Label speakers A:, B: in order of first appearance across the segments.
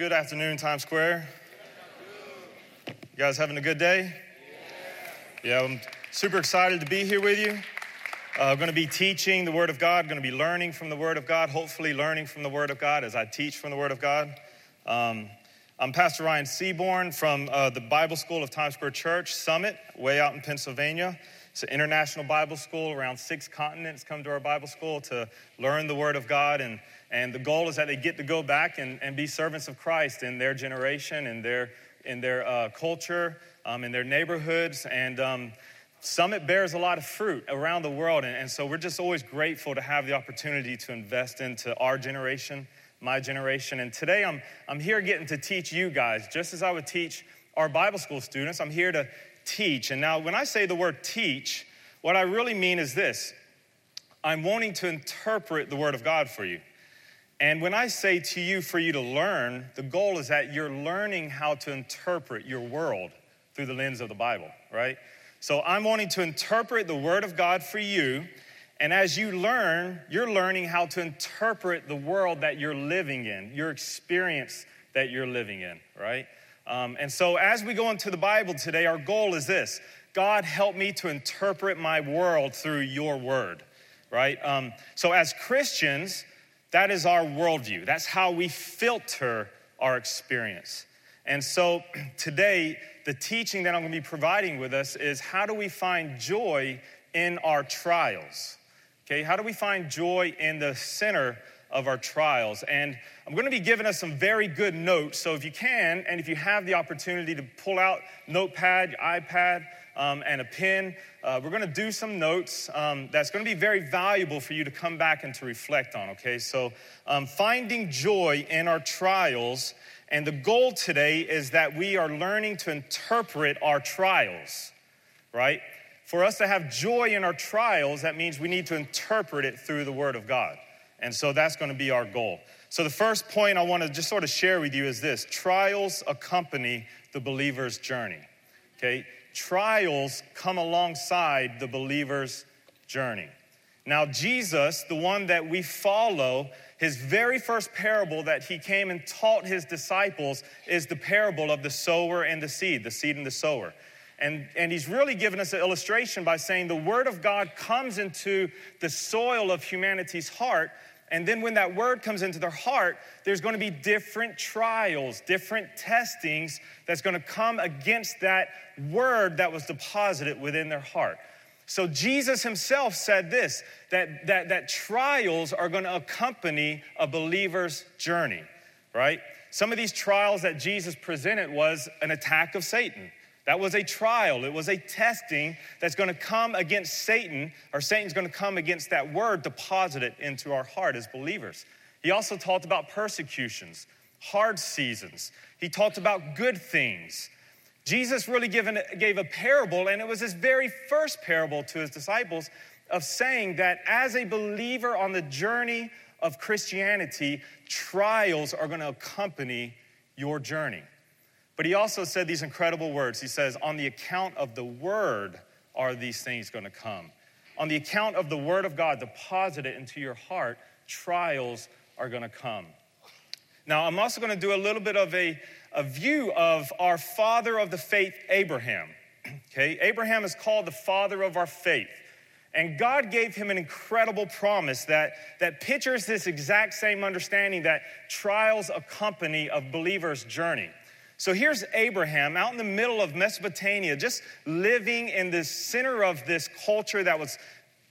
A: good afternoon, Times Square. You guys having a good day? Yeah, I'm super excited to be here with you. Uh, I'm going to be teaching the Word of God, going to be learning from the Word of God, hopefully, learning from the Word of God as I teach from the Word of God. Um, I'm Pastor Ryan Seaborn from uh, the Bible School of Times Square Church Summit, way out in Pennsylvania. It's an international Bible school. Around six continents come to our Bible school to learn the Word of God. And, and the goal is that they get to go back and, and be servants of Christ in their generation, in their, in their uh, culture, um, in their neighborhoods. And um, Summit bears a lot of fruit around the world. And, and so we're just always grateful to have the opportunity to invest into our generation, my generation. And today I'm, I'm here getting to teach you guys, just as I would teach our Bible school students. I'm here to teach. And now, when I say the word teach, what I really mean is this I'm wanting to interpret the Word of God for you. And when I say to you for you to learn, the goal is that you're learning how to interpret your world through the lens of the Bible, right? So I'm wanting to interpret the Word of God for you. And as you learn, you're learning how to interpret the world that you're living in, your experience that you're living in, right? Um, and so, as we go into the Bible today, our goal is this God, help me to interpret my world through your word, right? Um, so, as Christians, that is our worldview. That's how we filter our experience. And so, today, the teaching that I'm going to be providing with us is how do we find joy in our trials? Okay, how do we find joy in the center of our trials. And I'm going to be giving us some very good notes. So if you can, and if you have the opportunity to pull out notepad, iPad, um, and a pen, uh, we're going to do some notes um, that's going to be very valuable for you to come back and to reflect on. Okay, so um, finding joy in our trials. And the goal today is that we are learning to interpret our trials, right? For us to have joy in our trials, that means we need to interpret it through the Word of God. And so that's going to be our goal. So, the first point I want to just sort of share with you is this trials accompany the believer's journey. Okay? Trials come alongside the believer's journey. Now, Jesus, the one that we follow, his very first parable that he came and taught his disciples is the parable of the sower and the seed, the seed and the sower. And, and he's really given us an illustration by saying the word of God comes into the soil of humanity's heart and then when that word comes into their heart, there's going to be different trials, different testings that's going to come against that word that was deposited within their heart. So Jesus himself said this that, that, that trials are going to accompany a believer's journey, right? Some of these trials that Jesus presented was an attack of Satan. That was a trial, it was a testing that's going to come against Satan, or Satan's going to come against that word deposited into our heart as believers. He also talked about persecutions, hard seasons. He talked about good things. Jesus really given, gave a parable, and it was his very first parable to his disciples of saying that as a believer on the journey of Christianity, trials are going to accompany your journey. But he also said these incredible words. He says, On the account of the word are these things going to come. On the account of the word of God deposited into your heart, trials are going to come. Now, I'm also going to do a little bit of a, a view of our father of the faith, Abraham. Okay, Abraham is called the father of our faith. And God gave him an incredible promise that, that pictures this exact same understanding that trials accompany a believer's journey. So here's Abraham out in the middle of Mesopotamia, just living in the center of this culture that was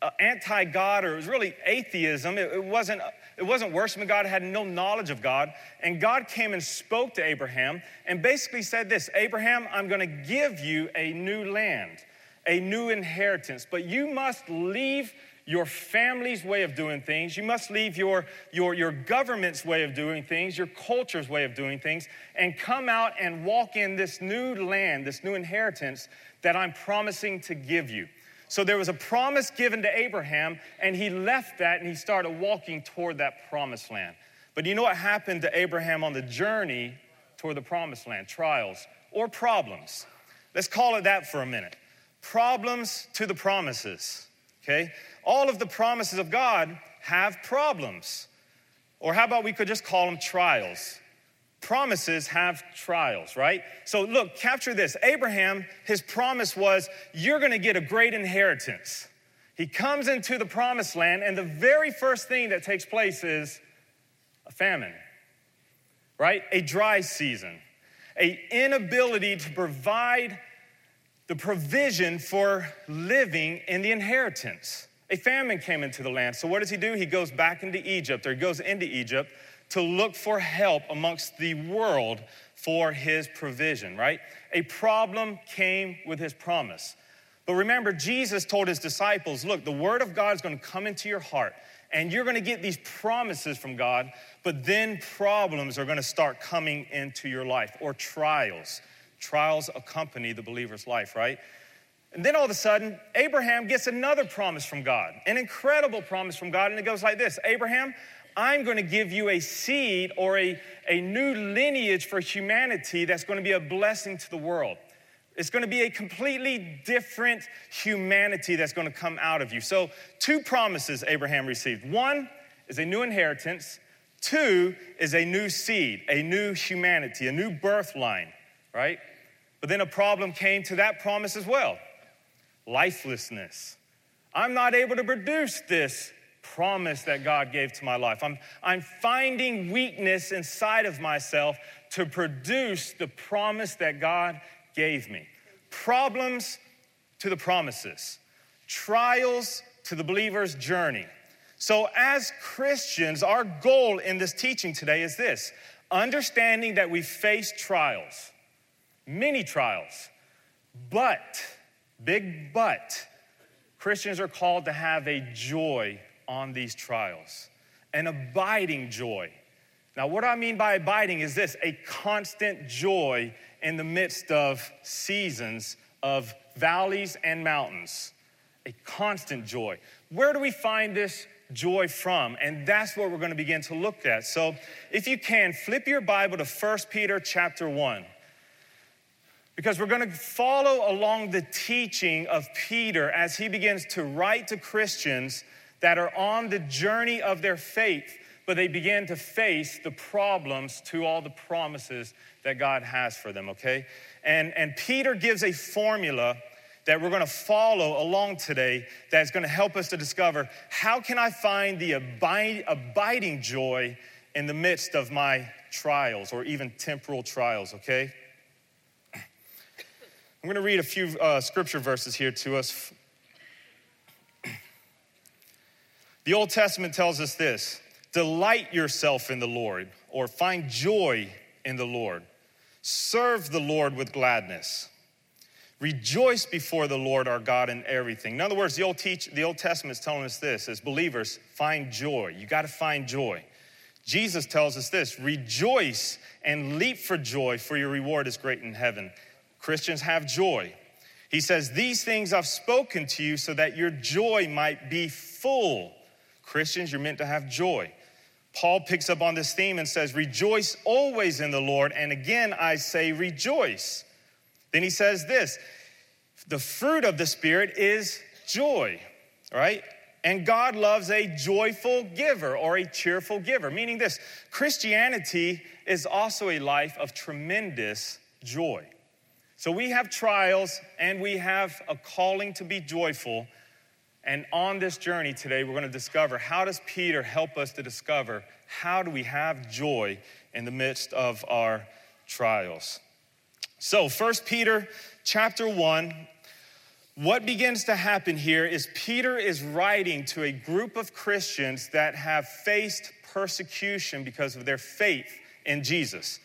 A: uh, anti God or it was really atheism. It, it, wasn't, it wasn't worshiping God, it had no knowledge of God. And God came and spoke to Abraham and basically said this Abraham, I'm going to give you a new land, a new inheritance, but you must leave your family's way of doing things. You must leave your, your, your government's way of doing things, your culture's way of doing things, and come out and walk in this new land, this new inheritance that I'm promising to give you. So there was a promise given to Abraham, and he left that and he started walking toward that promised land. But you know what happened to Abraham on the journey toward the promised land? Trials or problems. Let's call it that for a minute. Problems to the promises, okay? all of the promises of God have problems. Or how about we could just call them trials? promises have trials, right? So look, capture this. Abraham, his promise was, You're gonna get a great inheritance. He comes into the promised land, and the very first thing that takes place is a famine, right? A dry season, a inability to provide the provision for living in the inheritance. A famine came into the land. So what does he do? He goes back into Egypt, or he goes into Egypt to look for help amongst the world for his provision, right? A problem came with his promise. But remember, Jesus told his disciples, look, the word of God is going to come into your heart and you're going to get these promises from God, but then problems are going to start coming into your life or trials. Trials accompany the believer's life, right? And then all of a sudden, Abraham gets another promise from God, an incredible promise from God. And it goes like this Abraham, I'm going to give you a seed or a, a new lineage for humanity that's going to be a blessing to the world. It's going to be a completely different humanity that's going to come out of you. So, two promises Abraham received one is a new inheritance, two is a new seed, a new humanity, a new birth line, right? But then a problem came to that promise as well lifelessness. I'm not able to produce this promise that God gave to my life. I'm, I'm finding weakness inside of myself to produce the promise that God gave me. Problems to the promises, trials to the believer's journey. So, as Christians, our goal in this teaching today is this understanding that we face trials, many trials, but, big but, Christians are called to have a joy on these trials, an abiding joy. Now, what I mean by abiding is this a constant joy in the midst of seasons of valleys and mountains, a constant joy. Where do we find this joy from? And that's what we're going to begin to look at. So, if you can, flip your Bible to 1 Peter chapter 1. Because we're going to follow along the teaching of Peter as he begins to write to Christians that are on the journey of their faith, but they begin to face the problems to all the promises that God has for them, okay? And, and Peter gives a formula that we're going to follow along today that's going to help us to discover how can I find the abiding joy in the midst of my trials or even temporal trials, okay? I'm going to read a few uh, scripture verses here to us. The Old Testament tells us this delight yourself in the Lord, or find joy in the Lord. Serve the Lord with gladness. Rejoice before the Lord our God in everything. In other words, the Old, teach, the Old Testament is telling us this as believers, find joy. You got to find joy. Jesus tells us this rejoice and leap for joy, for your reward is great in heaven. Christians have joy. He says, These things I've spoken to you so that your joy might be full. Christians, you're meant to have joy. Paul picks up on this theme and says, Rejoice always in the Lord. And again, I say, Rejoice. Then he says this the fruit of the Spirit is joy, right? And God loves a joyful giver or a cheerful giver, meaning this Christianity is also a life of tremendous joy. So we have trials and we have a calling to be joyful. And on this journey today, we're going to discover how does Peter help us to discover how do we have joy in the midst of our trials. So, First Peter chapter 1, what begins to happen here is Peter is writing to a group of Christians that have faced persecution because of their faith in Jesus.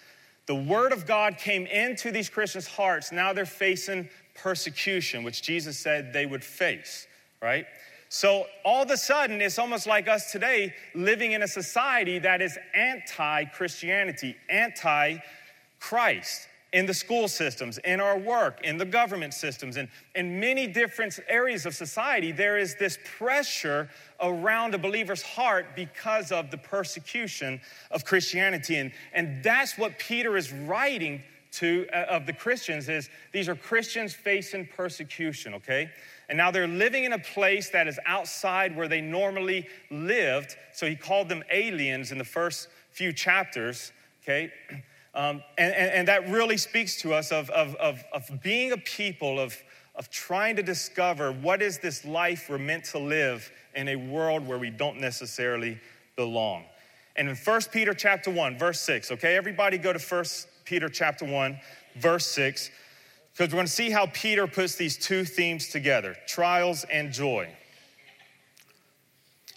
A: The word of God came into these Christians' hearts. Now they're facing persecution, which Jesus said they would face right? So all of a sudden, it's almost like us today living in a society that is anti Christianity, anti Christ in the school systems, in our work, in the government systems, and in many different areas of society, there is this pressure around a believer's heart because of the persecution of Christianity. And, and that's what Peter is writing to uh, of the Christians is these are Christians facing persecution, okay? And now they're living in a place that is outside where they normally lived. So he called them aliens in the first few chapters, okay? Um, and, and, and, that really speaks to us of, of, of, of being a people, of, of trying to discover what is this life we're meant to live in a world where we don't necessarily belong. And in 1 Peter chapter 1, verse 6, okay, everybody go to 1 Peter chapter 1, verse 6, because we're going to see how Peter puts these two themes together, trials and joy.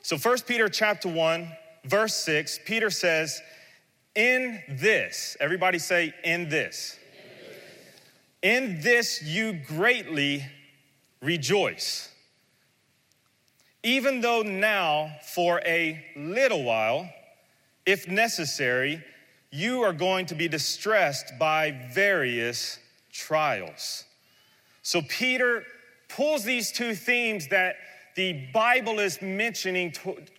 A: So 1 Peter chapter 1, verse 6, Peter says, in this, everybody say, in this. In this you greatly rejoice. Even though now, for a little while, if necessary, you are going to be distressed by various trials. So, Peter pulls these two themes that the Bible is mentioning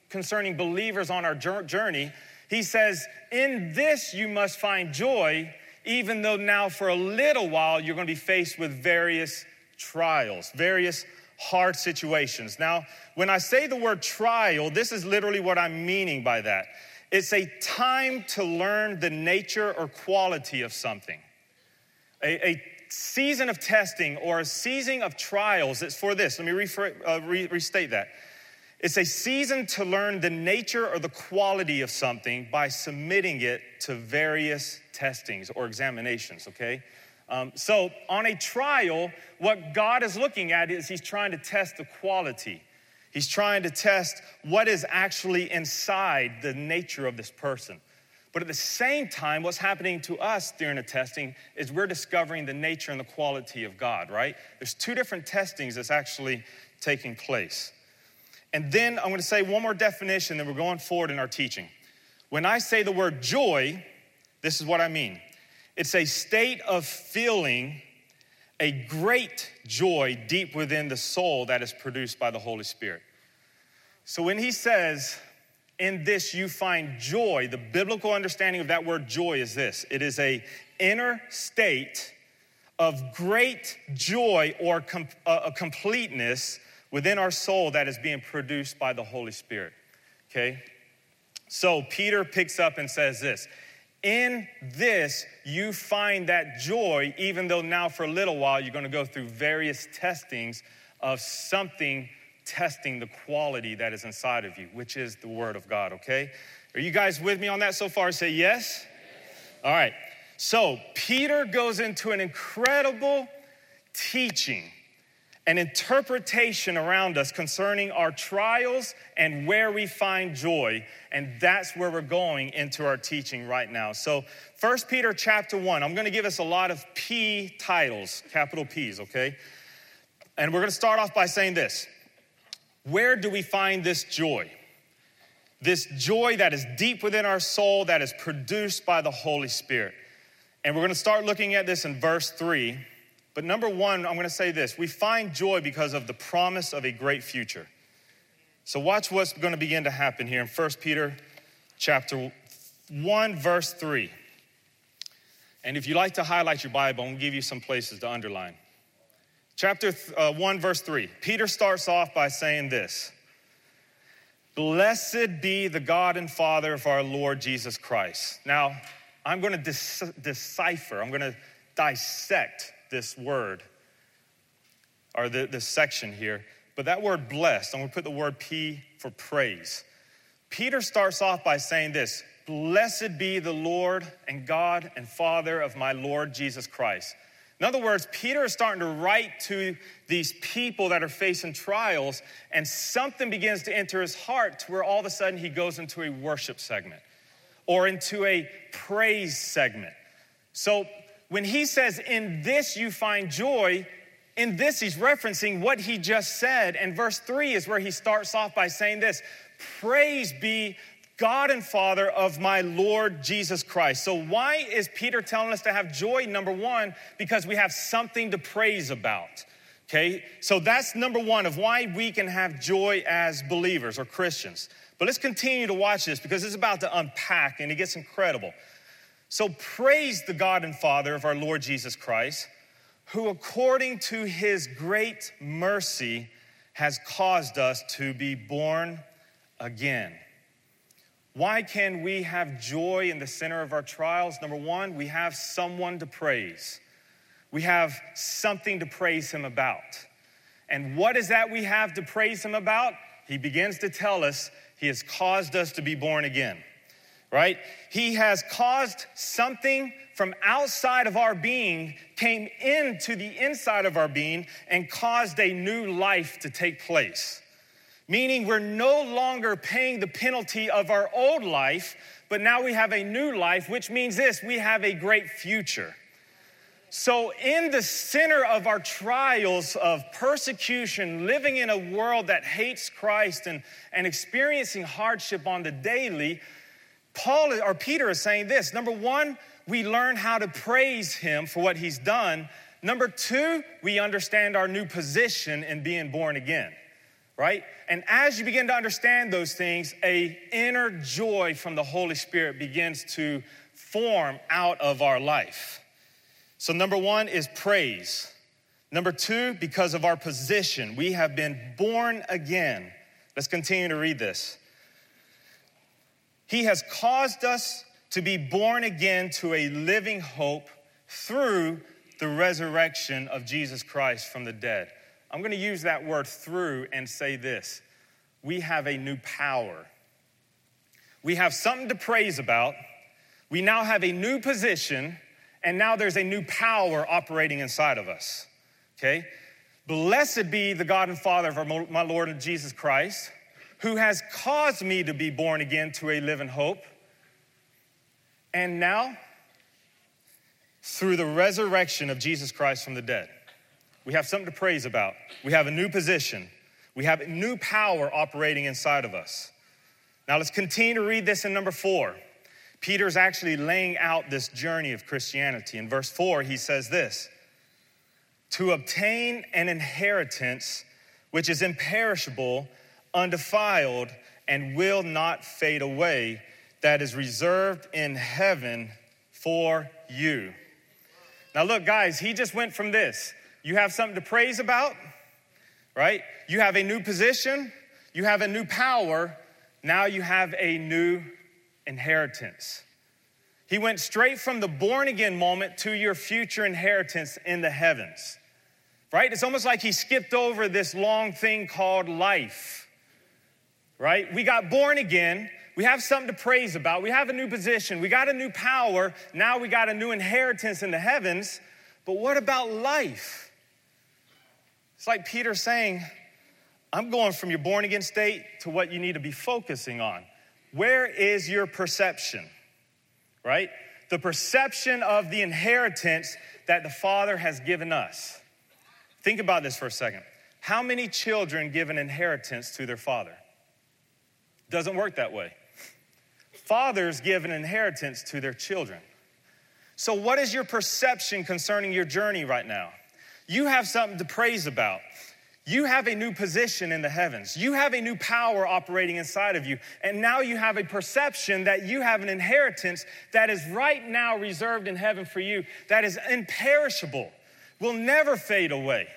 A: concerning believers on our journey he says, In this you must find joy, even though now for a little while you're going to be faced with various trials, various hard situations. Now, when I say the word trial, this is literally what I'm meaning by that. It's a time to learn the nature or quality of something. A, a season of testing or a season of trials, it's for this. Let me uh, re- restate that. It's a season to learn the nature or the quality of something by submitting it to various testings or examinations, okay? Um, so, on a trial, what God is looking at is He's trying to test the quality. He's trying to test what is actually inside the nature of this person. But at the same time, what's happening to us during the testing is we're discovering the nature and the quality of God, right? There's two different testings that's actually taking place. And then I'm going to say one more definition, then we're going forward in our teaching. When I say the word joy, this is what I mean it's a state of feeling a great joy deep within the soul that is produced by the Holy Spirit. So when he says, in this you find joy, the biblical understanding of that word joy is this it is a inner state of great joy or com- uh, a completeness within our soul that is being produced by the Holy Spirit. Okay? So Peter picks up and says this In this, you find that joy, even though now for a little while you're gonna go through various testings of something testing the quality that is inside of you, which is the Word of God, okay? Are you guys with me on that so far? Say yes? All right. So Peter goes into an incredible teaching an interpretation around us concerning our trials and where we find joy and that's where we're going into our teaching right now. So First peter chapter 1 i'm going to give us a lot of p titles capital p's okay? And we're going to start off by saying this. Where do we find this joy? This joy that is deep within our soul that is produced by the holy spirit. And we're going to start looking at this in verse 3 but number one, I'm going to say this we find joy because of the promise of a great future. So watch what's going to begin to happen here in 1 Peter chapter 1 verse 3. And if you like to highlight your Bible, I'm going to give you some places to underline. Chapter uh, 1 verse 3. Peter starts off by saying this. Blessed be the God and Father of our Lord Jesus Christ. Now, I'm going to decipher, I'm going to dissect this word or the, this section here. But that word blessed, I'm gonna put the word P for praise. Peter starts off by saying this Blessed be the Lord and God and Father of my Lord Jesus Christ. In other words, Peter is starting to write to these people that are facing trials, and something begins to enter his heart to where all of a sudden he goes into a worship segment or into a praise segment. So when he says, In this you find joy, in this he's referencing what he just said. And verse 3 is where he starts off by saying this Praise be God and Father of my Lord Jesus Christ. So, why is Peter telling us to have joy? Number one, because we have something to praise about. Okay, so that's number one of why we can have joy as believers or Christians. But let's continue to watch this because it's about to unpack and it gets incredible. So praise the God and Father of our Lord Jesus Christ, who according to his great mercy has caused us to be born again. Why can we have joy in the center of our trials? Number one, we have someone to praise. We have something to praise Him about. And what is that we have to praise Him about? He begins to tell us He has caused us to be born again, right? He has caused something from outside of our being came into the inside of our being and caused a new life to take place. Meaning we're no longer paying the penalty of our old life, but now we have a new life, which means this we have a great future. So, in the center of our trials of persecution, living in a world that hates Christ and, and experiencing hardship on the daily, Paul or Peter is saying this number one, we learn how to praise him for what he's done. Number two, we understand our new position in being born again, right? And as you begin to understand those things, a inner joy from the Holy Spirit begins to form out of our life. So, number one is praise. Number two, because of our position, we have been born again. Let's continue to read this. He has caused us to be born again to a living hope through the resurrection of Jesus Christ from the dead. I'm going to use that word through and say this we have a new power. We have something to praise about. We now have a new position, and now there's a new power operating inside of us. Okay? Blessed be the God and Father of our, my Lord Jesus Christ, who has caused me to be born again to a living hope and now, through the resurrection of Jesus Christ from the dead, we have something to praise about. We have a new position. We have new power operating inside of us. Now, let's continue to read this in number four. Peter's actually laying out this journey of Christianity. In verse four, he says this To obtain an inheritance which is imperishable, undefiled, and will not fade away that is reserved in heaven for you. Now, look, guys, he just went from this. You have something to praise about, right? You have a new position, you have a new power, now you have a new inheritance. He went straight from the born again moment to your future inheritance in the heavens, right? It's almost like he skipped over this long thing called life, right? We got born again, we have something to praise about. We have a new position. We got a new power. Now we got a new inheritance in the heavens. But what about life? It's like Peter saying, I'm going from your born again state to what you need to be focusing on. Where is your perception? Right? The perception of the inheritance that the Father has given us. Think about this for a second. How many children give an inheritance to their father? Doesn't work that way. Fathers give an inheritance to their children. So, what is your perception concerning your journey right now? You have something to praise about. You have a new position in the heavens. You have a new power operating inside of you. And now you have a perception that you have an inheritance that is right now reserved in heaven for you, that is imperishable, will never fade away.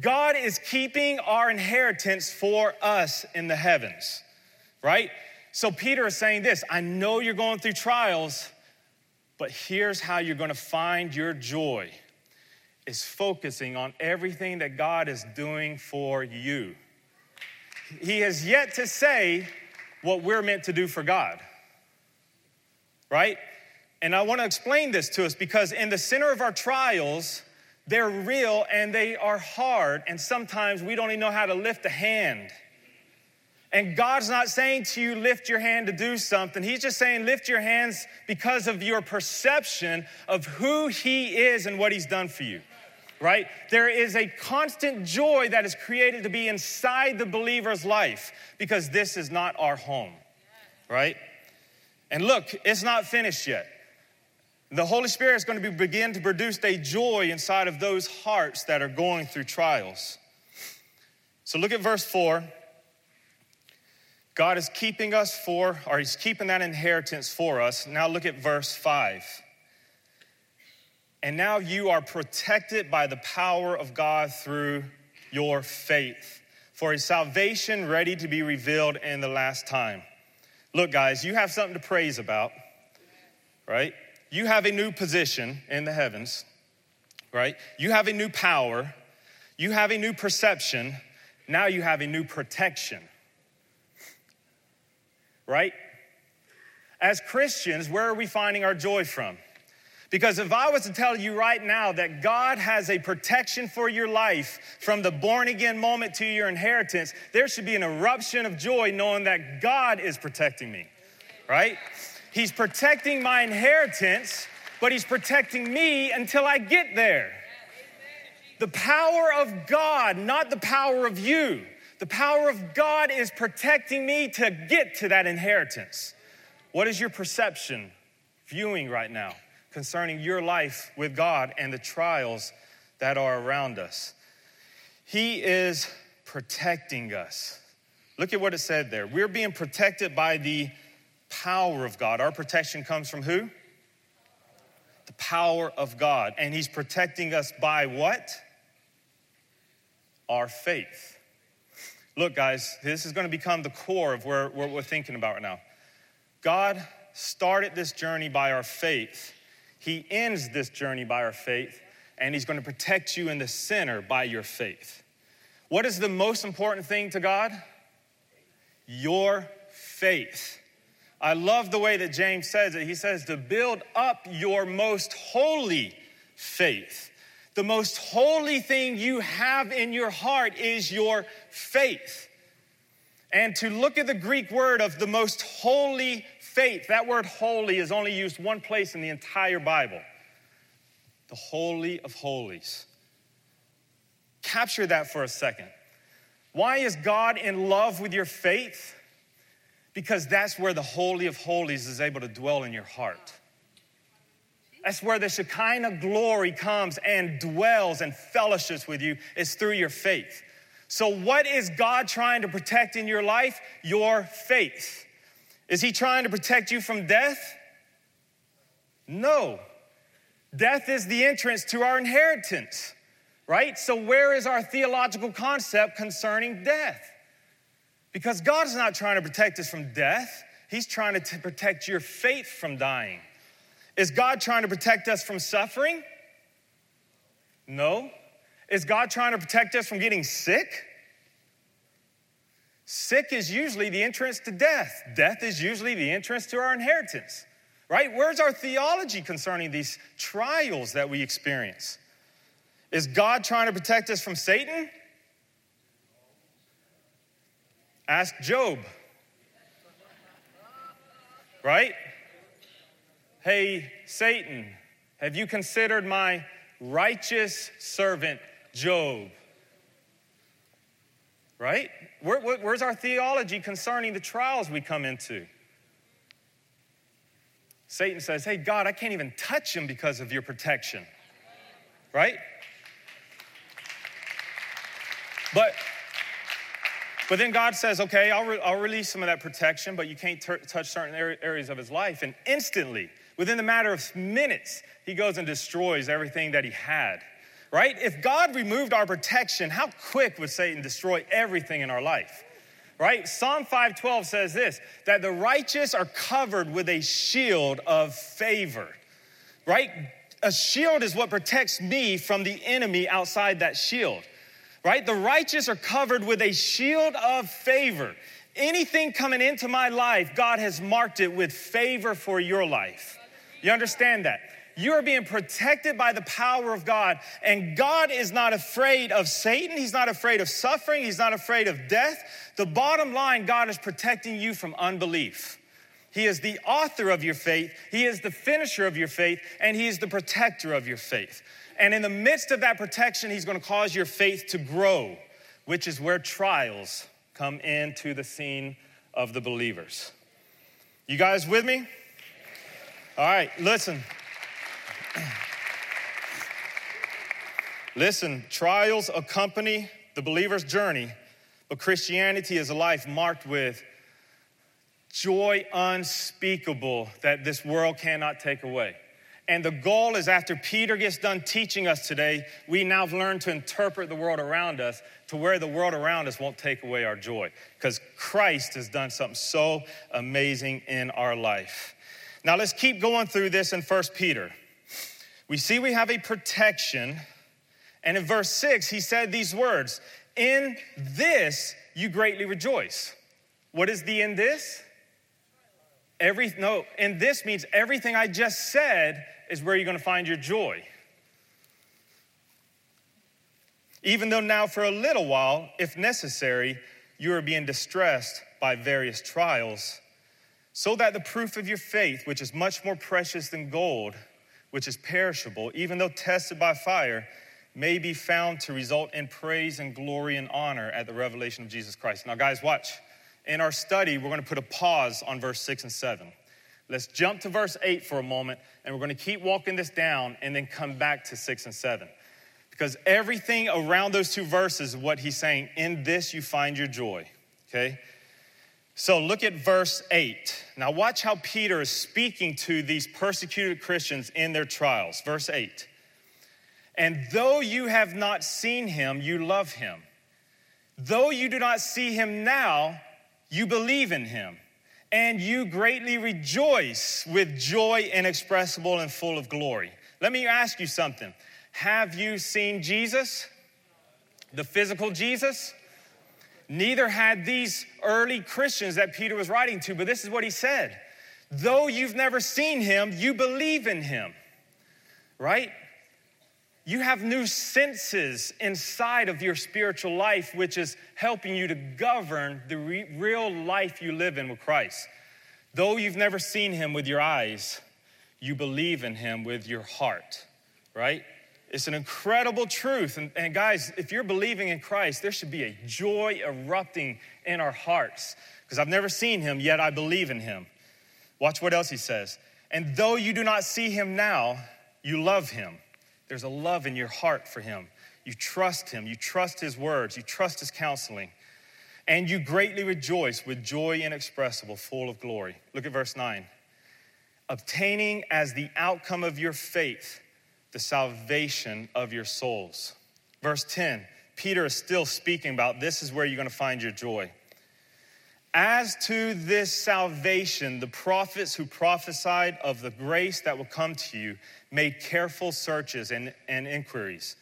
A: God is keeping our inheritance for us in the heavens, right? So Peter is saying this I know you're going through trials, but here's how you're going to find your joy is focusing on everything that God is doing for you. He has yet to say what we're meant to do for God. Right? And I want to explain this to us because in the center of our trials, they're real and they are hard, and sometimes we don't even know how to lift a hand and God's not saying to you, lift your hand to do something. He's just saying, lift your hands because of your perception of who He is and what He's done for you, right? There is a constant joy that is created to be inside the believer's life because this is not our home, right? And look, it's not finished yet. The Holy Spirit is going to be, begin to produce a joy inside of those hearts that are going through trials. So look at verse 4. God is keeping us for, or He's keeping that inheritance for us. Now look at verse 5. And now you are protected by the power of God through your faith for a salvation ready to be revealed in the last time. Look, guys, you have something to praise about, right? You have a new position in the heavens, right? You have a new power. You have a new perception. Now you have a new protection, right? As Christians, where are we finding our joy from? Because if I was to tell you right now that God has a protection for your life from the born again moment to your inheritance, there should be an eruption of joy knowing that God is protecting me, right? He's protecting my inheritance, but He's protecting me until I get there. The power of God, not the power of you. The power of God is protecting me to get to that inheritance. What is your perception viewing right now? concerning your life with God and the trials that are around us. He is protecting us. Look at what it said there. We're being protected by the power of God. Our protection comes from who? The power of God. And He's protecting us by what? Our faith. Look, guys, this is going to become the core of where, what we're thinking about right now. God started this journey by our faith he ends this journey by our faith, and He's going to protect you in the center by your faith. What is the most important thing to God? Your faith. I love the way that James says it. He says to build up your most holy faith. The most holy thing you have in your heart is your faith. And to look at the Greek word of the most holy faith, that word holy is only used one place in the entire Bible the Holy of Holies. Capture that for a second. Why is God in love with your faith? Because that's where the Holy of Holies is able to dwell in your heart. That's where the Shekinah glory comes and dwells and fellowships with you, is through your faith. So, what is God trying to protect in your life? Your faith. Is he trying to protect you from death? No. Death is the entrance to our inheritance, right? So, where is our theological concept concerning death? Because God's not trying to protect us from death, He's trying to protect your faith from dying. Is God trying to protect us from suffering? No. Is God trying to protect us from getting sick? Sick is usually the entrance to death. Death is usually the entrance to our inheritance, right? Where's our theology concerning these trials that we experience? Is God trying to protect us from Satan? Ask Job. Right? Hey, Satan, have you considered my righteous servant Job? Right? Where, where's our theology concerning the trials we come into? Satan says, Hey, God, I can't even touch him because of your protection. Right? But but then God says, okay, I'll, re- I'll release some of that protection, but you can't ter- touch certain areas of his life. And instantly, within the matter of minutes, he goes and destroys everything that he had right? If God removed our protection, how quick would Satan destroy everything in our life? Right? Psalm 512 says this that the righteous are covered with a shield of favor. Right? A shield is what protects me from the enemy outside that shield. Right? The righteous are covered with a shield of favor. Anything coming into my life, God has marked it with favor for your life. You understand that? You are being protected by the power of God. And God is not afraid of Satan. He's not afraid of suffering. He's not afraid of death. The bottom line, God is protecting you from unbelief. He is the author of your faith, He is the finisher of your faith, and He is the protector of your faith. And in the midst of that protection, He's going to cause your faith to grow, which is where trials come into the scene of the believers. You guys with me? All right, listen. Listen, trials accompany the believer's journey, but Christianity is a life marked with joy unspeakable that this world cannot take away. And the goal is after Peter gets done teaching us today, we now learn to interpret the world around us to where the world around us won't take away our joy. Because Christ has done something so amazing in our life. Now let's keep going through this in First Peter. We see we have a protection. And in verse 6, he said these words In this you greatly rejoice. What is the in this? Every, no, and this means everything I just said is where you're going to find your joy. Even though now, for a little while, if necessary, you are being distressed by various trials, so that the proof of your faith, which is much more precious than gold, which is perishable, even though tested by fire, may be found to result in praise and glory and honor at the revelation of Jesus Christ. Now, guys, watch in our study, we're going to put a pause on verse 6 and 7. Let's jump to verse 8 for a moment, and we're going to keep walking this down and then come back to 6 and 7. Because everything around those two verses what he's saying, in this you find your joy. Okay? So look at verse 8. Now, watch how Peter is speaking to these persecuted Christians in their trials. Verse 8. And though you have not seen him, you love him. Though you do not see him now, you believe in him, and you greatly rejoice with joy inexpressible and full of glory. Let me ask you something. Have you seen Jesus? The physical Jesus? Neither had these early Christians that Peter was writing to, but this is what he said. Though you've never seen him, you believe in him, right? you have new senses inside of your spiritual life, which is helping you to govern the re- real life you live in with Christ. Though you've never seen him with your eyes, you believe in him with your heart, right? It's an incredible truth. And, and guys, if you're believing in Christ, there should be a joy erupting in our hearts because I've never seen him, yet I believe in him. Watch what else he says. And though you do not see him now, you love him there's a love in your heart for him. You trust him, you trust his words, you trust his counseling, and you greatly rejoice with joy inexpressible, full of glory. Look at verse 9. Obtaining as the outcome of your faith the salvation of your souls. Verse 10, Peter is still speaking about this is where you're going to find your joy. As to this salvation, the prophets who prophesied of the grace that will come to you made careful searches and, and inquiries,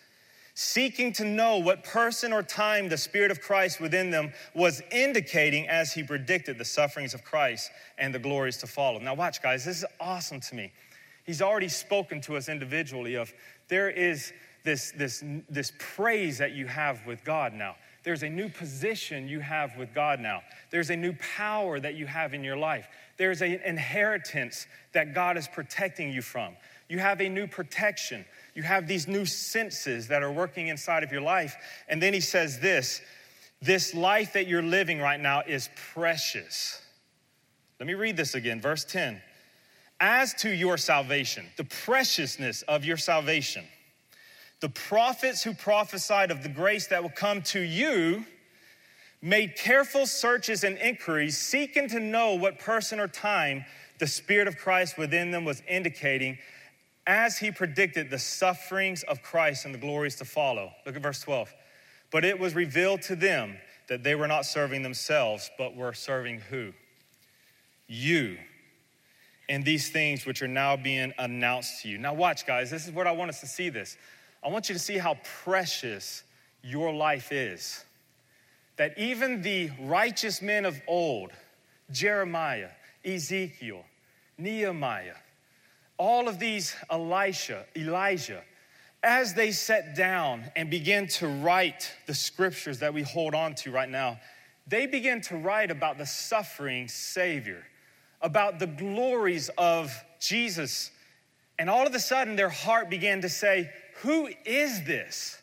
A: seeking to know what person or time the Spirit of Christ within them was indicating as he predicted the sufferings of Christ and the glories to follow. Now, watch, guys, this is awesome to me. He's already spoken to us individually of there is this, this, this praise that you have with God now. There's a new position you have with God now. There's a new power that you have in your life. There's an inheritance that God is protecting you from. You have a new protection. You have these new senses that are working inside of your life. And then he says this this life that you're living right now is precious. Let me read this again, verse 10. As to your salvation, the preciousness of your salvation the prophets who prophesied of the grace that will come to you made careful searches and inquiries, seeking to know what person or time the Spirit of Christ within them was indicating as he predicted the sufferings of Christ and the glories to follow. Look at verse 12. But it was revealed to them that they were not serving themselves, but were serving who? You. And these things which are now being announced to you. Now, watch, guys, this is what I want us to see this. I want you to see how precious your life is. That even the righteous men of old, Jeremiah, Ezekiel, Nehemiah, all of these Elisha, Elijah, as they sat down and began to write the scriptures that we hold on to right now, they began to write about the suffering Savior, about the glories of Jesus. And all of a sudden, their heart began to say, who is this?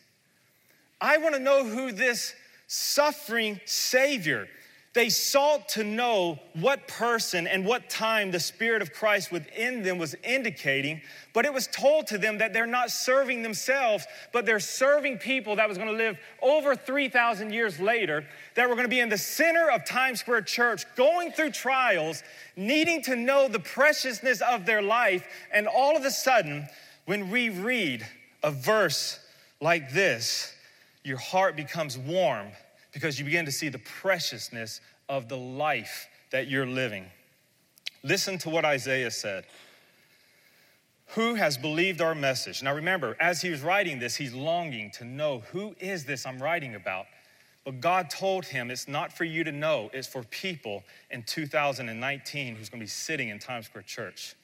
A: I want to know who this suffering Savior They sought to know what person and what time the Spirit of Christ within them was indicating, but it was told to them that they're not serving themselves, but they're serving people that was going to live over 3,000 years later, that were going to be in the center of Times Square Church, going through trials, needing to know the preciousness of their life. And all of a sudden, when we read a verse like this, your heart becomes warm because you begin to see the preciousness of the life that you're living. Listen to what Isaiah said. Who has believed our message? Now remember, as he was writing this, he's longing to know who is this I'm writing about? But God told him it's not for you to know, it's for people in 2019 who's gonna be sitting in Times Square Church.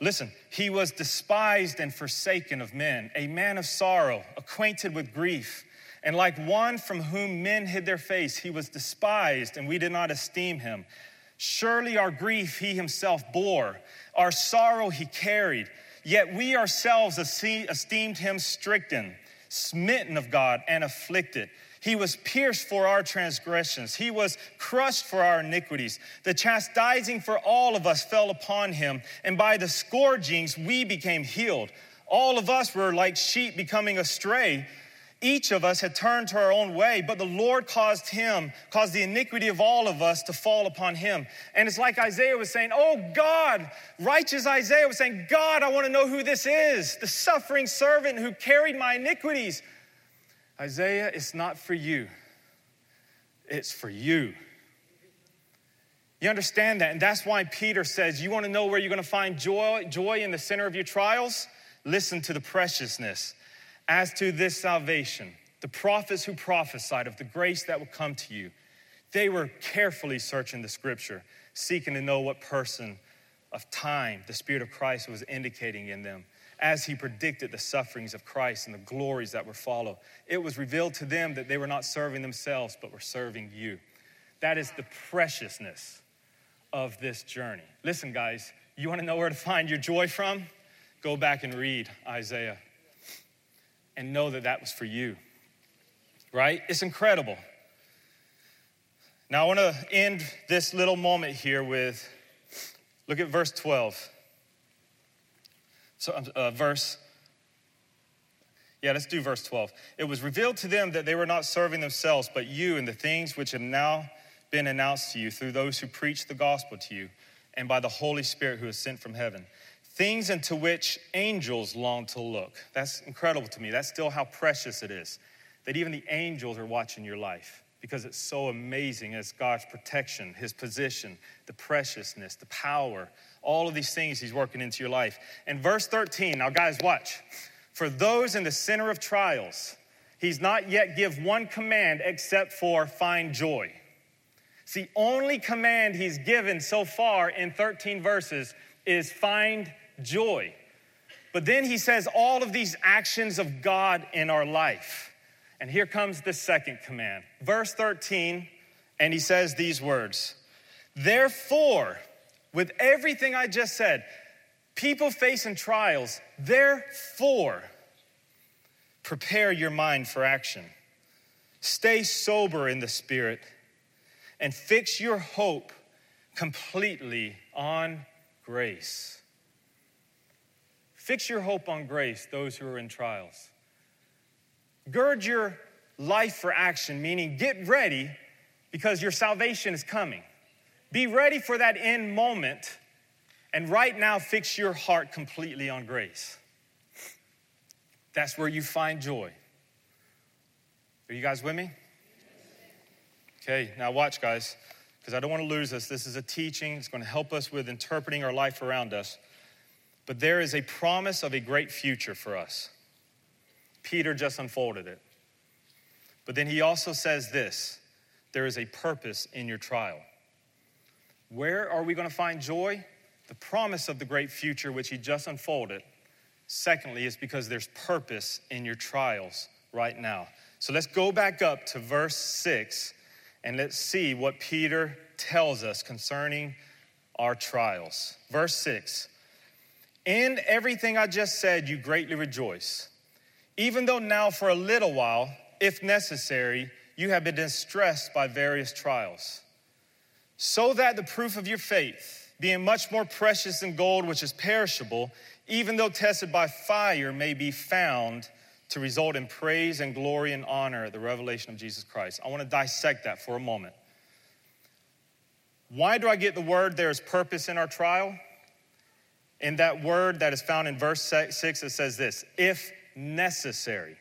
A: Listen, he was despised and forsaken of men, a man of sorrow, acquainted with grief. And like one from whom men hid their face, he was despised, and we did not esteem him. Surely our grief he himself bore, our sorrow he carried. Yet we ourselves esteemed him stricken, smitten of God, and afflicted. He was pierced for our transgressions. He was crushed for our iniquities. The chastising for all of us fell upon him, and by the scourgings we became healed. All of us were like sheep becoming astray each of us had turned to our own way, but the Lord caused him, caused the iniquity of all of us to fall upon him. And it's like Isaiah was saying, Oh God, righteous Isaiah was saying, God, I want to know who this is, the suffering servant who carried my iniquities. Isaiah, it's not for you, it's for you. You understand that? And that's why Peter says, You want to know where you're going to find joy, joy in the center of your trials? Listen to the preciousness as to this salvation, the prophets who prophesied of the grace that would come to you, they were carefully searching the scripture, seeking to know what person of time the Spirit of Christ was indicating in them as he predicted the sufferings of Christ and the glories that would follow. It was revealed to them that they were not serving themselves, but were serving you. That is the preciousness of this journey. Listen, guys, you want to know where to find your joy from? Go back and read Isaiah and know that that was for you. Right? It's incredible. Now, I want to end this little moment here with look at verse 12. So, uh, verse, yeah, let's do verse 12. It was revealed to them that they were not serving themselves, but you and the things which have now been announced to you through those who preach the gospel to you and by the Holy Spirit who is sent from heaven things into which angels long to look. That's incredible to me. That's still how precious it is that even the angels are watching your life because it's so amazing as God's protection, His position, the preciousness, the power, all of these things He's working into your life. And verse 13, now, guys, watch. For those in the center of trials, He's not yet give one command except for find joy. The only command He's given so far in 13 verses is find joy. But then he says all of these actions of God in our life. And here comes the second command. Verse 13, and he says these words Therefore, with everything I just said, people facing trials, therefore, prepare your mind for action. Stay sober in the spirit and fix your hope completely on grace. Fix your hope on grace, those who are in trials. Gird your life for action, meaning get ready because your salvation is coming. Be ready for that end moment, and right now, fix your heart completely on grace. That's where you find joy. Are you guys with me? Okay, now watch, guys, because I don't want to lose us. This is a teaching, it's going to help us with interpreting our life around us. But there is a promise of a great future for us. Peter just unfolded it. But then he also says this there is a purpose in your trial. Where are we going to find joy? The promise of the great future, which he just unfolded. Secondly, is because there's purpose in your trials right now. So let's go back up to verse 6 and let's see what Peter tells us concerning our trials. Verse 6 in everything I just said, you greatly rejoice, even though now for a little while, if necessary, you have been distressed by various trials. So that the proof of your faith, being much more precious than gold, which is perishable, even though tested by fire, may be found to result in praise and glory and honor at the revelation of Jesus Christ. I want to dissect that for a moment. Why do I get the word there is purpose in our trial? In that word that is found in verse 6, it says this if necessary.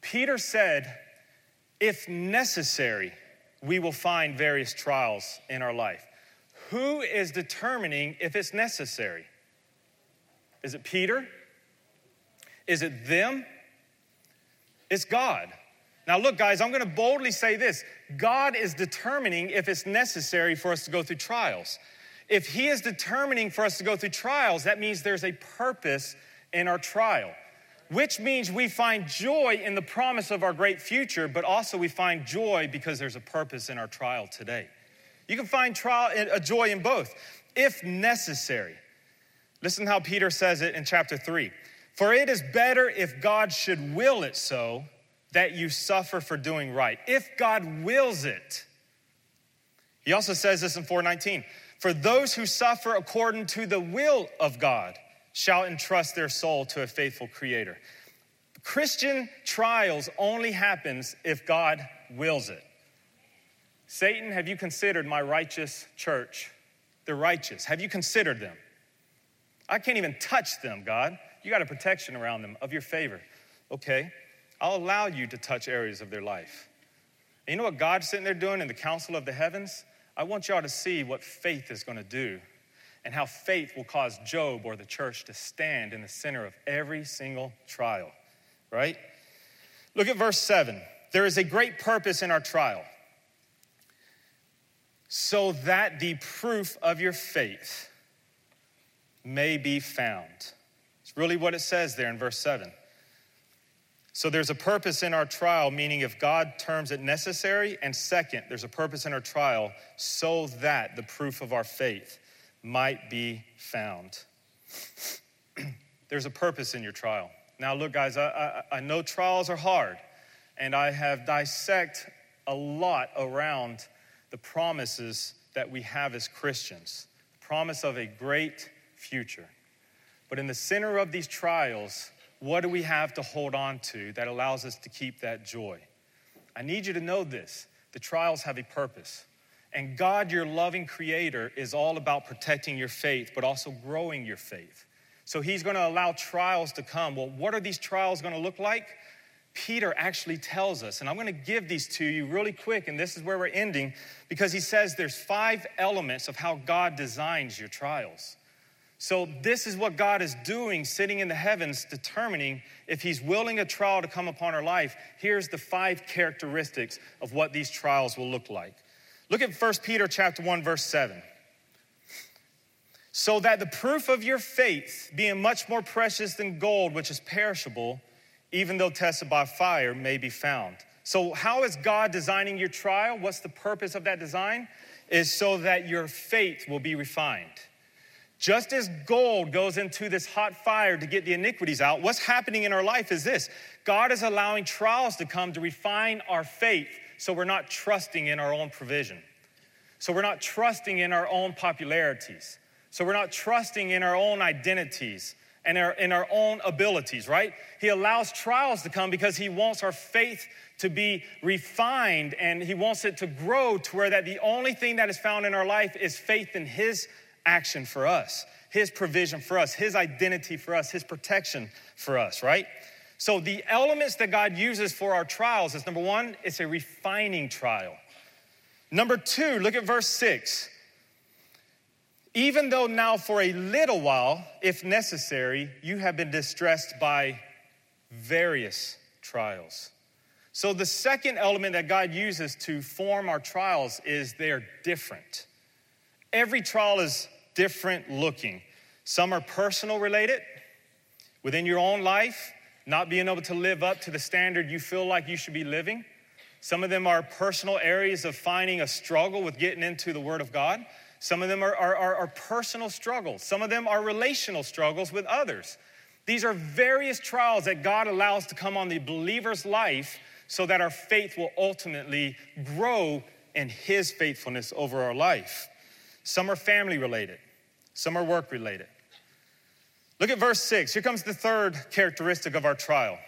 A: Peter said, if necessary, we will find various trials in our life. Who is determining if it's necessary? Is it Peter? Is it them? It's God. Now, look, guys, I'm gonna boldly say this God is determining if it's necessary for us to go through trials. If He is determining for us to go through trials, that means there's a purpose in our trial, which means we find joy in the promise of our great future, but also we find joy because there's a purpose in our trial today. You can find trial, a joy in both, if necessary. Listen how Peter says it in chapter 3. For it is better if God should will it so that you suffer for doing right. If God wills it. He also says this in 419 for those who suffer according to the will of God shall entrust their soul to a faithful creator. Christian trials only happens if God wills it. Satan, have you considered my righteous church? The righteous. Have you considered them? I can't even touch them, God. You got a protection around them of your favor. Okay, I'll allow you to touch areas of their life. And you know what God's sitting there doing in the council of the heavens? I want y'all to see what faith is going to do and how faith will cause Job or the church to stand in the center of every single trial, right? Look at verse 7. There is a great purpose in our trial, so that the proof of your faith may be found. It's really what it says there in verse 7. So there's a purpose in our trial, meaning if God terms it necessary. And second, there's a purpose in our trial so that the proof of our faith might be found. there's a purpose in your trial. Now, look, guys, I, I, I know trials are hard, and I have dissect a lot around the promises that we have as Christians the promise of a great future. But in the center of these trials, what do we have to hold on to that allows us to keep that joy? I need you to know this the trials have a purpose. And God, your loving creator, is all about protecting your faith, but also growing your faith. So he's going to allow trials to come. Well, what are these trials going to look like? Peter actually tells us, and I'm going to give these to you really quick, and this is where we're ending, because he says there's five elements of how God designs your trials. So, this is what God is doing, sitting in the heavens, determining if He's willing a trial to come upon our life. Here's the five characteristics of what these trials will look like. Look at 1 Peter chapter 1, verse 7. So that the proof of your faith, being much more precious than gold, which is perishable, even though tested by fire, may be found. So, how is God designing your trial? What's the purpose of that design? Is so that your faith will be refined. Just as gold goes into this hot fire to get the iniquities out, what's happening in our life is this God is allowing trials to come to refine our faith so we're not trusting in our own provision. So we're not trusting in our own popularities. So we're not trusting in our own identities and our, in our own abilities, right? He allows trials to come because he wants our faith to be refined and he wants it to grow to where that the only thing that is found in our life is faith in his action for us, His provision for us, His identity for us, His protection for us, right? So, the elements that God uses for our trials is number one, it's a refining trial. Number two, look at verse six. Even though now for a little while, if necessary, you have been distressed by various trials. So, the second element that God uses to form our trials is they're different. Every trial is different looking. Some are personal related, within your own life, not being able to live up to the standard you feel like you should be living. Some of them are personal areas of finding a struggle with getting into the Word of God. Some of them are, are, are, are personal struggles. Some of them are relational struggles with others. These are various trials that God allows to come on the believer's life so that our faith will ultimately grow in His faithfulness over our life. Some are family related, some are work related. Look at verse six. Here comes the third characteristic of our trial.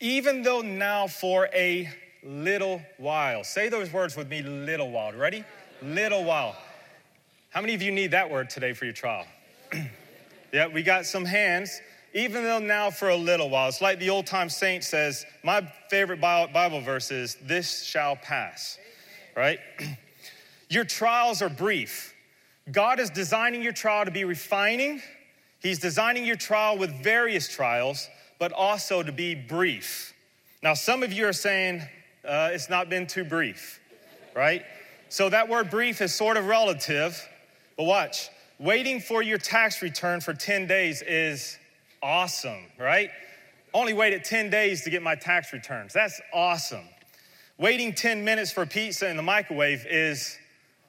A: Even though now for a little while, say those words with me little while. Ready? Little while. How many of you need that word today for your trial? yeah, we got some hands. Even though now for a little while, it's like the old time saint says, my favorite Bible verse is, This shall pass, right? Your trials are brief. God is designing your trial to be refining. He's designing your trial with various trials, but also to be brief. Now, some of you are saying uh, it's not been too brief, right? So that word brief is sort of relative, but watch. Waiting for your tax return for 10 days is awesome, right? Only waited 10 days to get my tax returns. That's awesome. Waiting 10 minutes for pizza in the microwave is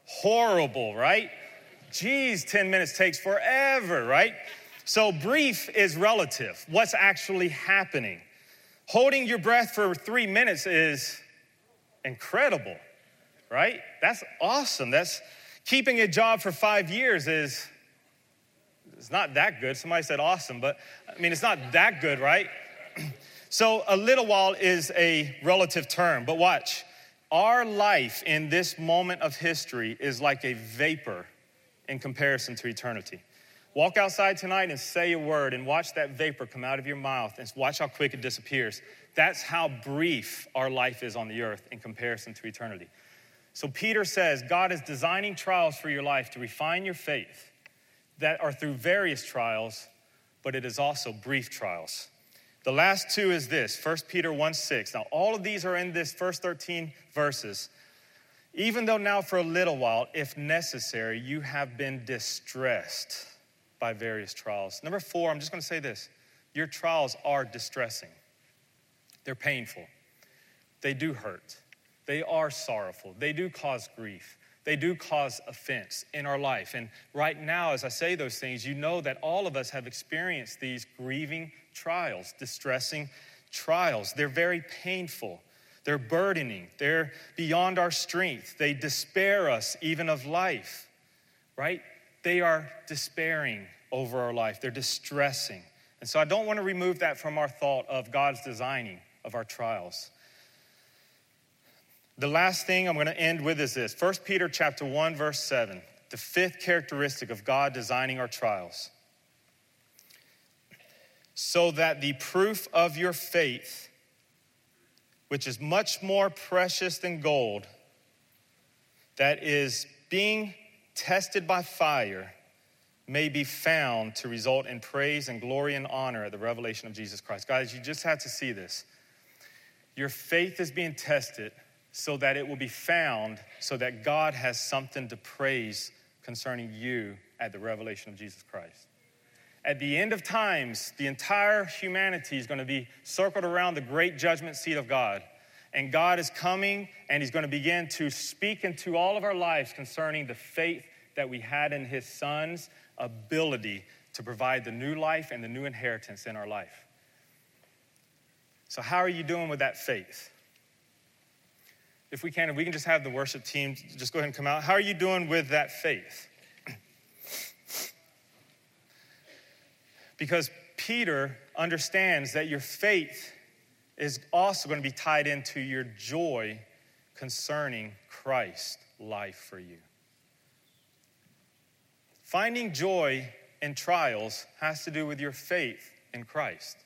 A: horrible, right? Geez, 10 minutes takes forever, right? So, brief is relative. What's actually happening? Holding your breath for three minutes is incredible, right? That's awesome. That's keeping a job for five years is it's not that good. Somebody said awesome, but I mean, it's not that good, right? so, a little while is a relative term, but watch. Our life in this moment of history is like a vapor in comparison to eternity. Walk outside tonight and say a word and watch that vapor come out of your mouth and watch how quick it disappears. That's how brief our life is on the earth in comparison to eternity. So, Peter says God is designing trials for your life to refine your faith that are through various trials, but it is also brief trials. The last two is this 1 Peter 1 6. Now, all of these are in this first 13 verses. Even though now, for a little while, if necessary, you have been distressed by various trials. Number four, I'm just gonna say this your trials are distressing, they're painful, they do hurt, they are sorrowful, they do cause grief they do cause offense in our life. And right now, as I say those things, you know that all of us have experienced these grieving trials, distressing trials. They're very painful. They're burdening. They're beyond our strength. They despair us even of life, right? They are despairing over our life. They're distressing. And so I don't want to remove that from our thought of God's designing of our trials. The last thing I'm going to end with is this 1 Peter chapter 1 verse 7, the fifth characteristic of God designing our trials. So that the proof of your faith, which is much more precious than gold, that is being tested by fire, may be found to result in praise and glory and honor at the revelation of Jesus Christ. Guys, you just have to see this. Your faith is being tested so that it will be found, so that God has something to praise concerning you at the revelation of Jesus Christ. At the end of times, the entire humanity is going to be circled around the great judgment seat of God. And God is coming and He's going to begin to speak into all of our lives concerning the faith that we had in His Son's ability to provide the new life and the new inheritance in our life. So, how are you doing with that faith? if we can, if we can just have the worship team just go ahead and come out. How are you doing with that faith? Because Peter understands that your faith is also going to be tied into your joy concerning Christ's life for you. Finding joy in trials has to do with your faith in Christ.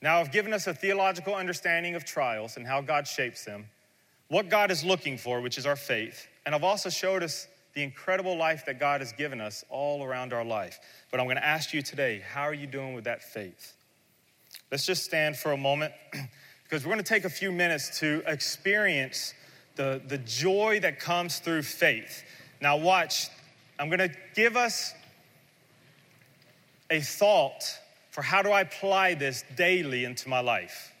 A: Now, I've given us a theological understanding of trials and how God shapes them, what God is looking for, which is our faith, and I've also showed us the incredible life that God has given us all around our life. But I'm going to ask you today, how are you doing with that faith? Let's just stand for a moment because we're going to take a few minutes to experience the, the joy that comes through faith. Now, watch, I'm going to give us a thought for how do I apply this daily into my life?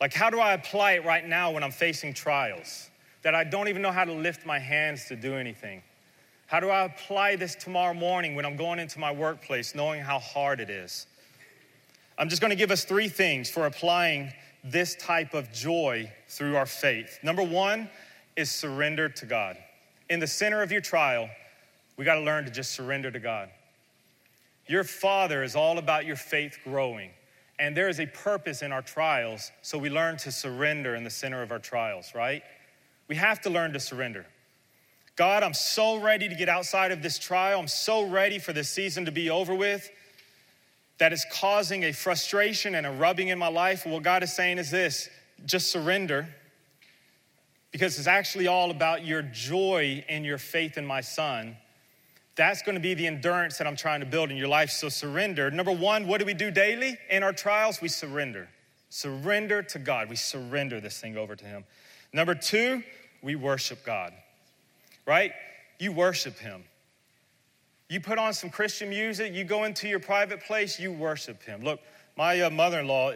A: Like, how do I apply it right now when I'm facing trials that I don't even know how to lift my hands to do anything? How do I apply this tomorrow morning when I'm going into my workplace knowing how hard it is? I'm just going to give us three things for applying this type of joy through our faith. Number one is surrender to God. In the center of your trial, we got to learn to just surrender to God. Your Father is all about your faith growing. And there is a purpose in our trials, so we learn to surrender in the center of our trials, right? We have to learn to surrender. God, I'm so ready to get outside of this trial. I'm so ready for this season to be over with that is causing a frustration and a rubbing in my life. What God is saying is this just surrender because it's actually all about your joy and your faith in my son. That's going to be the endurance that I'm trying to build in your life. So, surrender. Number one, what do we do daily in our trials? We surrender. Surrender to God. We surrender this thing over to Him. Number two, we worship God, right? You worship Him. You put on some Christian music, you go into your private place, you worship Him. Look, my uh, mother in law,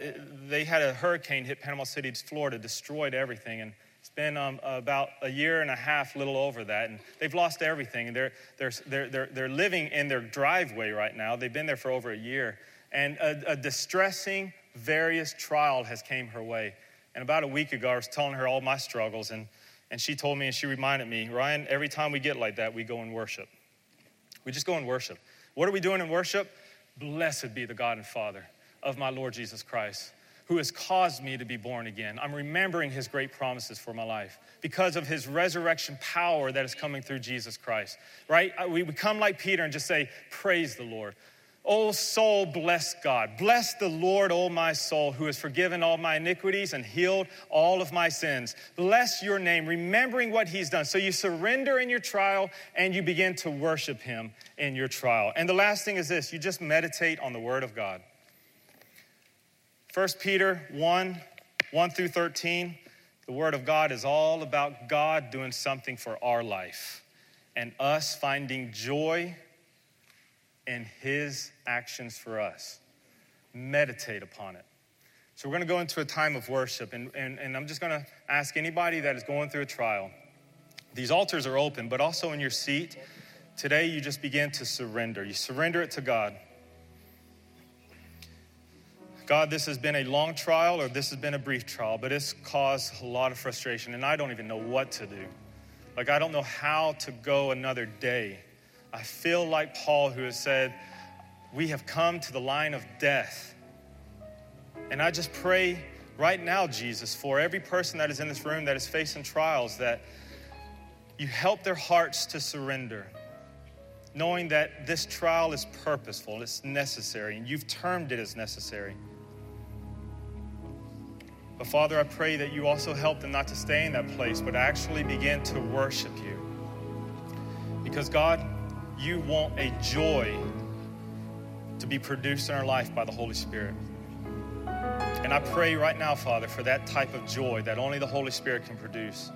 A: they had a hurricane hit Panama City, Florida, destroyed everything. And it's been um, about a year and a half, little over that, and they've lost everything. And they're, they're, they're, they're, living in their driveway right now. They've been there for over a year. And a, a distressing, various trial has came her way. And about a week ago, I was telling her all my struggles, and, and she told me and she reminded me, Ryan, every time we get like that, we go and worship. We just go and worship. What are we doing in worship? Blessed be the God and Father of my Lord Jesus Christ who has caused me to be born again. I'm remembering his great promises for my life because of his resurrection power that is coming through Jesus Christ, right? We become like Peter and just say, Praise the Lord. Oh, soul, bless God. Bless the Lord, oh, my soul, who has forgiven all my iniquities and healed all of my sins. Bless your name, remembering what he's done. So you surrender in your trial and you begin to worship him in your trial. And the last thing is this you just meditate on the word of God. 1 Peter 1 1 through 13, the Word of God is all about God doing something for our life and us finding joy in His actions for us. Meditate upon it. So, we're going to go into a time of worship, and, and, and I'm just going to ask anybody that is going through a trial. These altars are open, but also in your seat. Today, you just begin to surrender. You surrender it to God. God, this has been a long trial or this has been a brief trial, but it's caused a lot of frustration, and I don't even know what to do. Like, I don't know how to go another day. I feel like Paul, who has said, We have come to the line of death. And I just pray right now, Jesus, for every person that is in this room that is facing trials, that you help their hearts to surrender, knowing that this trial is purposeful, it's necessary, and you've termed it as necessary. But Father, I pray that you also help them not to stay in that place, but actually begin to worship you. Because God, you want a joy to be produced in our life by the Holy Spirit. And I pray right now, Father, for that type of joy that only the Holy Spirit can produce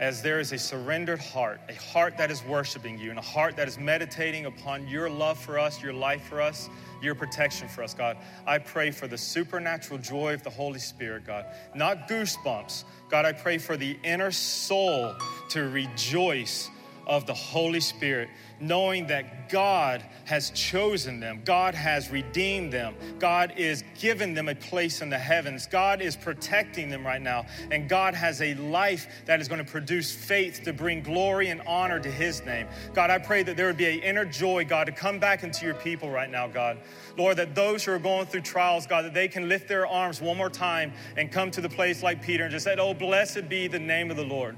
A: as there is a surrendered heart, a heart that is worshiping you, and a heart that is meditating upon your love for us, your life for us, your protection for us, God. I pray for the supernatural joy of the Holy Spirit, God. Not goosebumps. God, I pray for the inner soul to rejoice of the Holy Spirit, knowing that God has chosen them, God has redeemed them, God is giving them a place in the heavens, God is protecting them right now, and God has a life that is going to produce faith to bring glory and honor to His name. God, I pray that there would be an inner joy, God, to come back into your people right now, God. Lord, that those who are going through trials, God, that they can lift their arms one more time and come to the place like Peter and just say, Oh, blessed be the name of the Lord.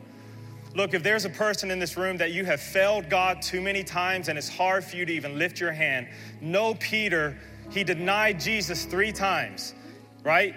A: Look, if there's a person in this room that you have failed God too many times and it's hard for you to even lift your hand, know Peter, he denied Jesus three times, right?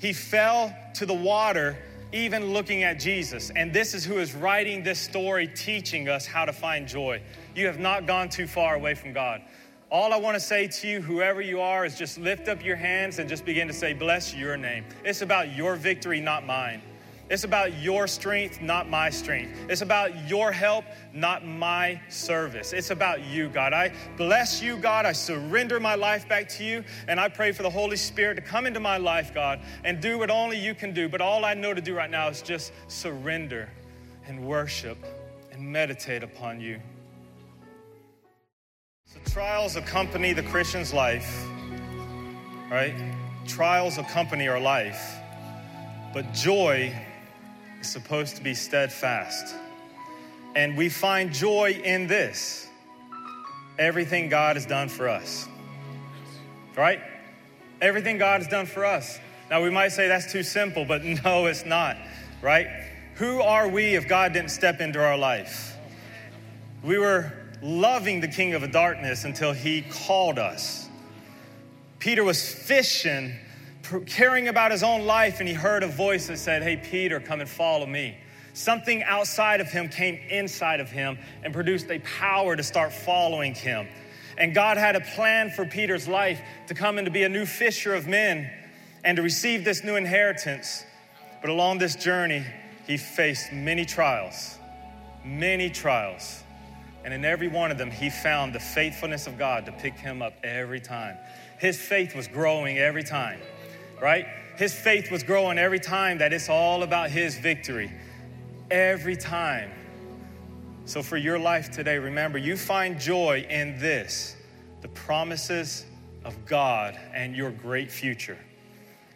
A: He fell to the water even looking at Jesus. And this is who is writing this story, teaching us how to find joy. You have not gone too far away from God. All I want to say to you, whoever you are, is just lift up your hands and just begin to say, Bless your name. It's about your victory, not mine. It's about your strength, not my strength. It's about your help, not my service. It's about you, God. I bless you, God. I surrender my life back to you. And I pray for the Holy Spirit to come into my life, God, and do what only you can do. But all I know to do right now is just surrender and worship and meditate upon you. So, trials accompany the Christian's life, right? trials accompany our life, but joy is supposed to be steadfast. And we find joy in this everything God has done for us. Right? Everything God has done for us. Now, we might say that's too simple, but no, it's not. Right? Who are we if God didn't step into our life? We were loving the king of the darkness until he called us. Peter was fishing, caring about his own life, and he heard a voice that said, Hey, Peter, come and follow me. Something outside of him came inside of him and produced a power to start following him. And God had a plan for Peter's life to come and to be a new fisher of men and to receive this new inheritance. But along this journey, he faced many trials, many trials. And in every one of them, he found the faithfulness of God to pick him up every time. His faith was growing every time, right? His faith was growing every time that it's all about his victory. Every time. So, for your life today, remember, you find joy in this the promises of God and your great future.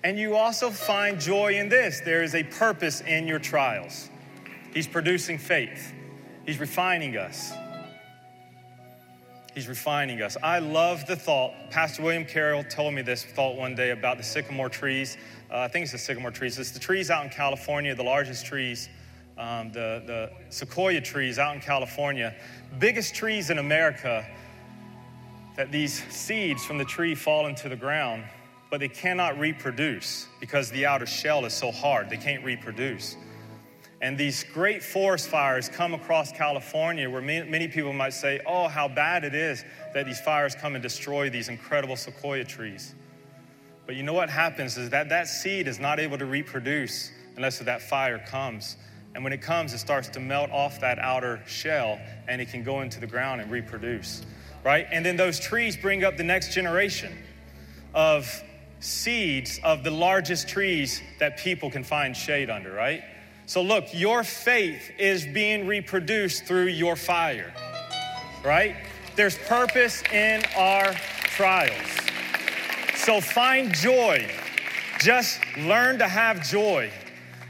A: And you also find joy in this there is a purpose in your trials. He's producing faith, He's refining us. He's refining us. I love the thought. Pastor William Carroll told me this thought one day about the sycamore trees. Uh, I think it's the sycamore trees. It's the trees out in California, the largest trees, um, the, the sequoia trees out in California. Biggest trees in America that these seeds from the tree fall into the ground, but they cannot reproduce because the outer shell is so hard. They can't reproduce. And these great forest fires come across California where many people might say, oh, how bad it is that these fires come and destroy these incredible sequoia trees. But you know what happens is that that seed is not able to reproduce unless that fire comes. And when it comes, it starts to melt off that outer shell and it can go into the ground and reproduce, right? And then those trees bring up the next generation of seeds of the largest trees that people can find shade under, right? So, look, your faith is being reproduced through your fire, right? There's purpose in our trials. So, find joy. Just learn to have joy.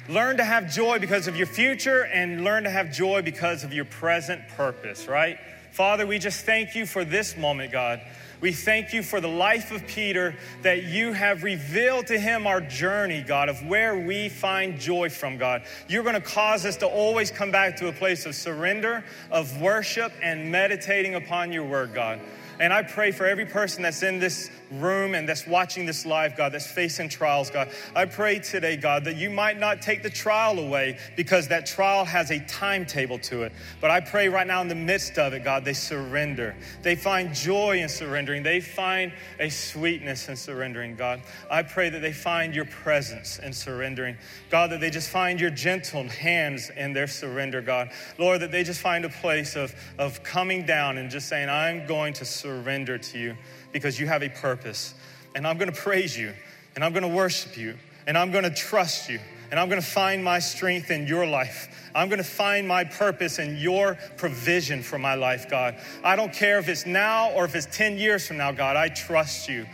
A: Learn to have joy because of your future and learn to have joy because of your present purpose, right? Father, we just thank you for this moment, God. We thank you for the life of Peter that you have revealed to him our journey, God, of where we find joy from, God. You're going to cause us to always come back to a place of surrender, of worship, and meditating upon your word, God. And I pray for every person that's in this room and that's watching this live, God, that's facing trials, God. I pray today, God, that you might not take the trial away because that trial has a timetable to it. But I pray right now in the midst of it, God, they surrender. They find joy in surrendering. They find a sweetness in surrendering, God. I pray that they find your presence in surrendering. God, that they just find your gentle hands in their surrender, God. Lord, that they just find a place of, of coming down and just saying, I'm going to surrender to you because you have a purpose. And I'm gonna praise you, and I'm gonna worship you, and I'm gonna trust you, and I'm gonna find my strength in your life. I'm gonna find my purpose in your provision for my life, God. I don't care if it's now or if it's 10 years from now, God, I trust you.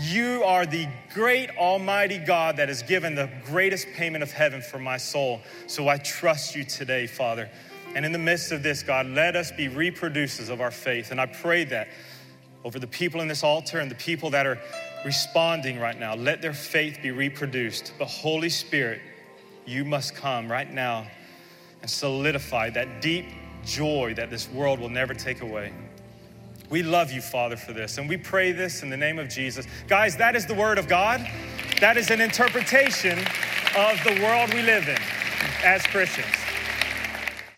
A: You are the great Almighty God that has given the greatest payment of heaven for my soul. So I trust you today, Father. And in the midst of this, God, let us be reproducers of our faith. And I pray that over the people in this altar and the people that are responding right now. Let their faith be reproduced. But Holy Spirit, you must come right now and solidify that deep joy that this world will never take away. We love you, Father, for this. And we pray this in the name of Jesus. Guys, that is the word of God. That is an interpretation of the world we live in as Christians.